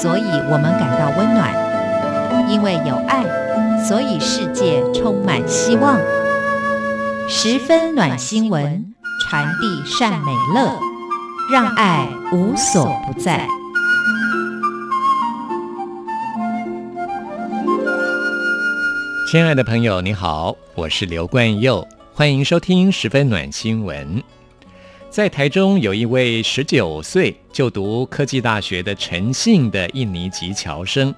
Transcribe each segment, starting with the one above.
所以我们感到温暖；因为有爱，所以世界充满希望。十分暖新闻，传递善美乐，让爱无所不在。亲爱的朋友，你好，我是刘冠佑，欢迎收听十分暖新闻。在台中有一位十九岁就读科技大学的陈姓的印尼籍侨生，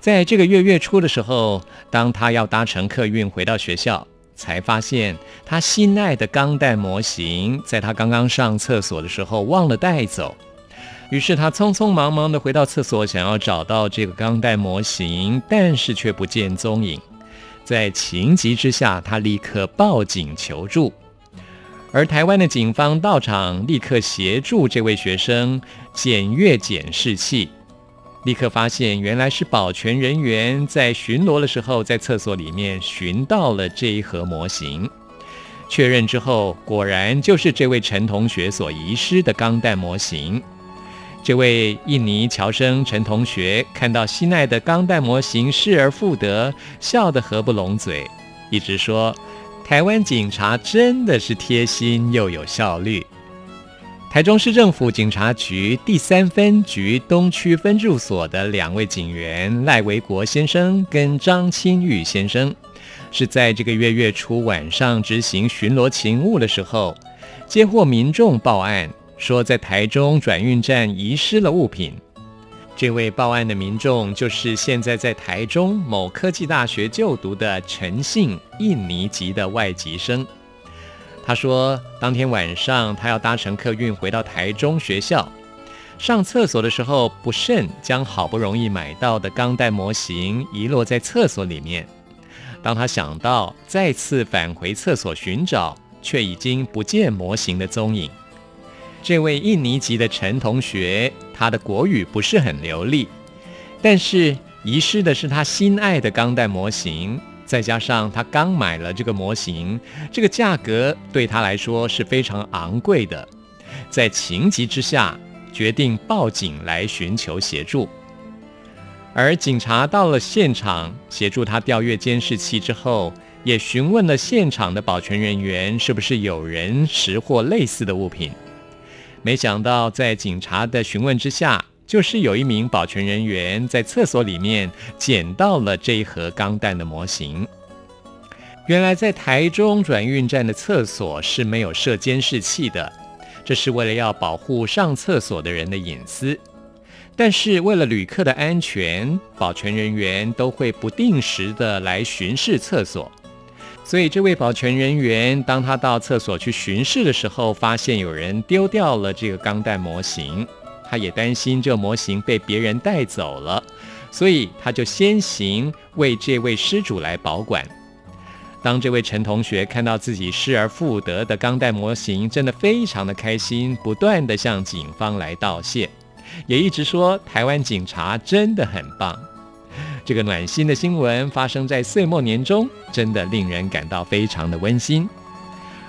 在这个月月初的时候，当他要搭乘客运回到学校，才发现他心爱的钢弹模型在他刚刚上厕所的时候忘了带走，于是他匆匆忙忙地回到厕所，想要找到这个钢弹模型，但是却不见踪影。在情急之下，他立刻报警求助，而台湾的警方到场，立刻协助这位学生检阅检视器，立刻发现原来是保全人员在巡逻的时候，在厕所里面寻到了这一盒模型，确认之后，果然就是这位陈同学所遗失的钢弹模型。这位印尼侨生陈同学看到心爱的钢弹模型失而复得，笑得合不拢嘴，一直说：“台湾警察真的是贴心又有效率。”台中市政府警察局第三分局东区分驻所的两位警员赖维国先生跟张清玉先生，是在这个月月初晚上执行巡逻勤务的时候，接获民众报案。说在台中转运站遗失了物品，这位报案的民众就是现在在台中某科技大学就读的陈姓印尼籍的外籍生。他说，当天晚上他要搭乘客运回到台中学校，上厕所的时候不慎将好不容易买到的钢弹模型遗落在厕所里面。当他想到再次返回厕所寻找，却已经不见模型的踪影。这位印尼籍的陈同学，他的国语不是很流利，但是遗失的是他心爱的钢弹模型，再加上他刚买了这个模型，这个价格对他来说是非常昂贵的，在情急之下决定报警来寻求协助。而警察到了现场，协助他调阅监视器之后，也询问了现场的保全人员，是不是有人拾获类似的物品。没想到，在警察的询问之下，就是有一名保全人员在厕所里面捡到了这一盒钢弹的模型。原来，在台中转运站的厕所是没有设监视器的，这是为了要保护上厕所的人的隐私。但是，为了旅客的安全，保全人员都会不定时的来巡视厕所。所以，这位保全人员当他到厕所去巡视的时候，发现有人丢掉了这个钢弹模型，他也担心这模型被别人带走了，所以他就先行为这位失主来保管。当这位陈同学看到自己失而复得的钢弹模型，真的非常的开心，不断的向警方来道谢，也一直说台湾警察真的很棒。这个暖心的新闻发生在岁末年终，真的令人感到非常的温馨。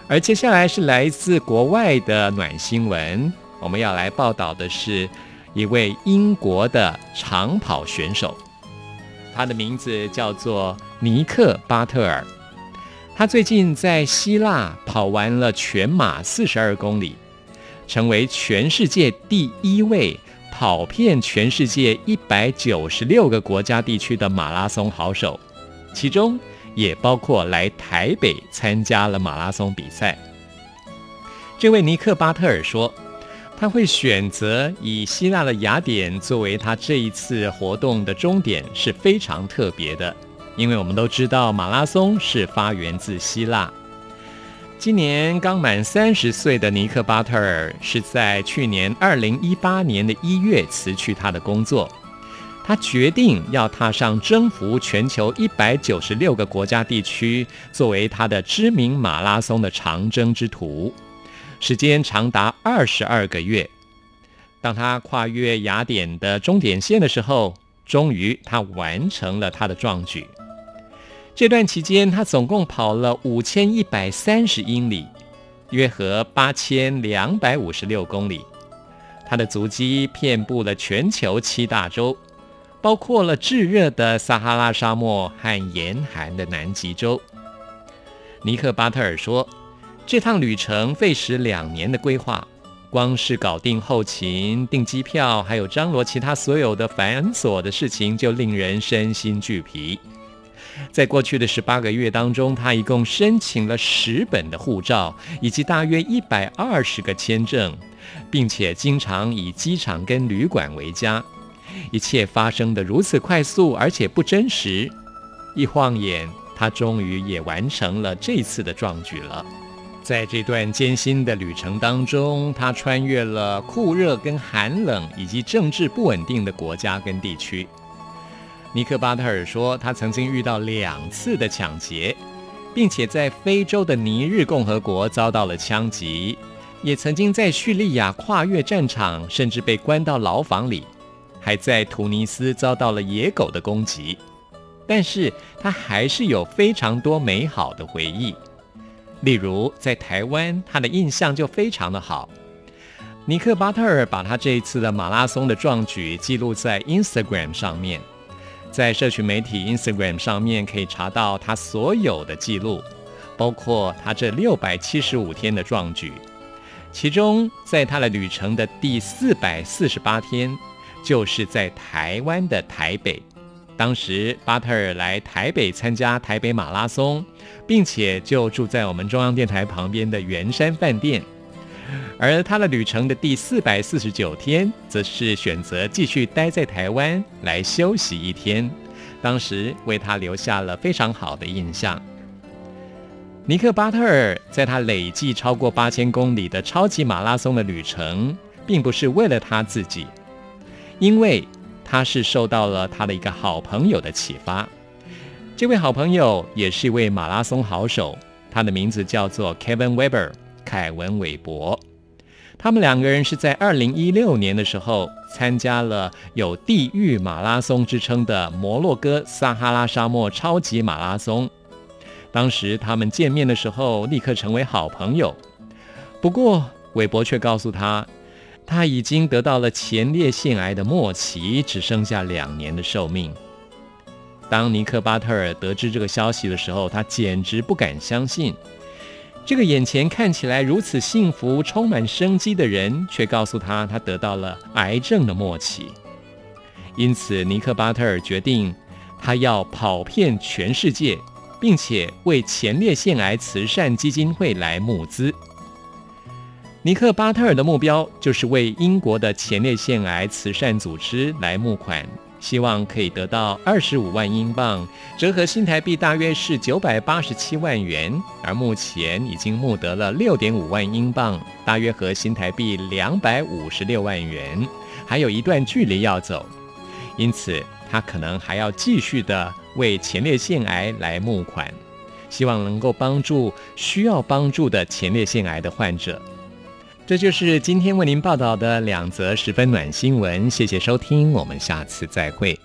而接下来是来自国外的暖新闻，我们要来报道的是一位英国的长跑选手，他的名字叫做尼克巴特尔。他最近在希腊跑完了全马四十二公里，成为全世界第一位。跑遍全世界一百九十六个国家地区的马拉松好手，其中也包括来台北参加了马拉松比赛。这位尼克巴特尔说，他会选择以希腊的雅典作为他这一次活动的终点是非常特别的，因为我们都知道马拉松是发源自希腊。今年刚满三十岁的尼克巴特尔是在去年二零一八年的一月辞去他的工作，他决定要踏上征服全球一百九十六个国家地区，作为他的知名马拉松的长征之途，时间长达二十二个月。当他跨越雅典的终点线的时候，终于他完成了他的壮举。这段期间，他总共跑了五千一百三十英里，约合八千两百五十六公里。他的足迹遍布了全球七大洲，包括了炙热的撒哈拉沙漠和严寒的南极洲。尼克·巴特尔说：“这趟旅程费时两年的规划，光是搞定后勤、订机票，还有张罗其他所有的繁琐的事情，就令人身心俱疲。在过去的十八个月当中，他一共申请了十本的护照，以及大约一百二十个签证。”并且经常以机场跟旅馆为家，一切发生的如此快速，而且不真实。一晃眼，他终于也完成了这次的壮举了。在这段艰辛的旅程当中，他穿越了酷热跟寒冷，以及政治不稳定的国家跟地区。尼克·巴特尔说，他曾经遇到两次的抢劫，并且在非洲的尼日共和国遭到了枪击。也曾经在叙利亚跨越战场，甚至被关到牢房里，还在突尼斯遭到了野狗的攻击。但是他还是有非常多美好的回忆，例如在台湾，他的印象就非常的好。尼克·巴特尔把他这一次的马拉松的壮举记录在 Instagram 上面，在社群媒体 Instagram 上面可以查到他所有的记录，包括他这六百七十五天的壮举。其中，在他的旅程的第四百四十八天，就是在台湾的台北。当时巴特尔来台北参加台北马拉松，并且就住在我们中央电台旁边的圆山饭店。而他的旅程的第四百四十九天，则是选择继续待在台湾来休息一天。当时为他留下了非常好的印象。尼克·巴特尔在他累计超过八千公里的超级马拉松的旅程，并不是为了他自己，因为他是受到了他的一个好朋友的启发。这位好朋友也是一位马拉松好手，他的名字叫做 Kevin Weber，凯文·韦伯。他们两个人是在二零一六年的时候参加了有“地狱马拉松”之称的摩洛哥撒哈拉沙漠超级马拉松。当时他们见面的时候，立刻成为好朋友。不过，韦伯却告诉他，他已经得到了前列腺癌的末期，只剩下两年的寿命。当尼克·巴特尔得知这个消息的时候，他简直不敢相信，这个眼前看起来如此幸福、充满生机的人，却告诉他他得到了癌症的末期。因此，尼克·巴特尔决定，他要跑遍全世界。并且为前列腺癌慈善基金会来募资。尼克·巴特尔的目标就是为英国的前列腺癌慈善组织来募款，希望可以得到二十五万英镑，折合新台币大约是九百八十七万元。而目前已经募得了六点五万英镑，大约合新台币两百五十六万元，还有一段距离要走，因此他可能还要继续的。为前列腺癌来募款，希望能够帮助需要帮助的前列腺癌的患者。这就是今天为您报道的两则十分暖新闻。谢谢收听，我们下次再会。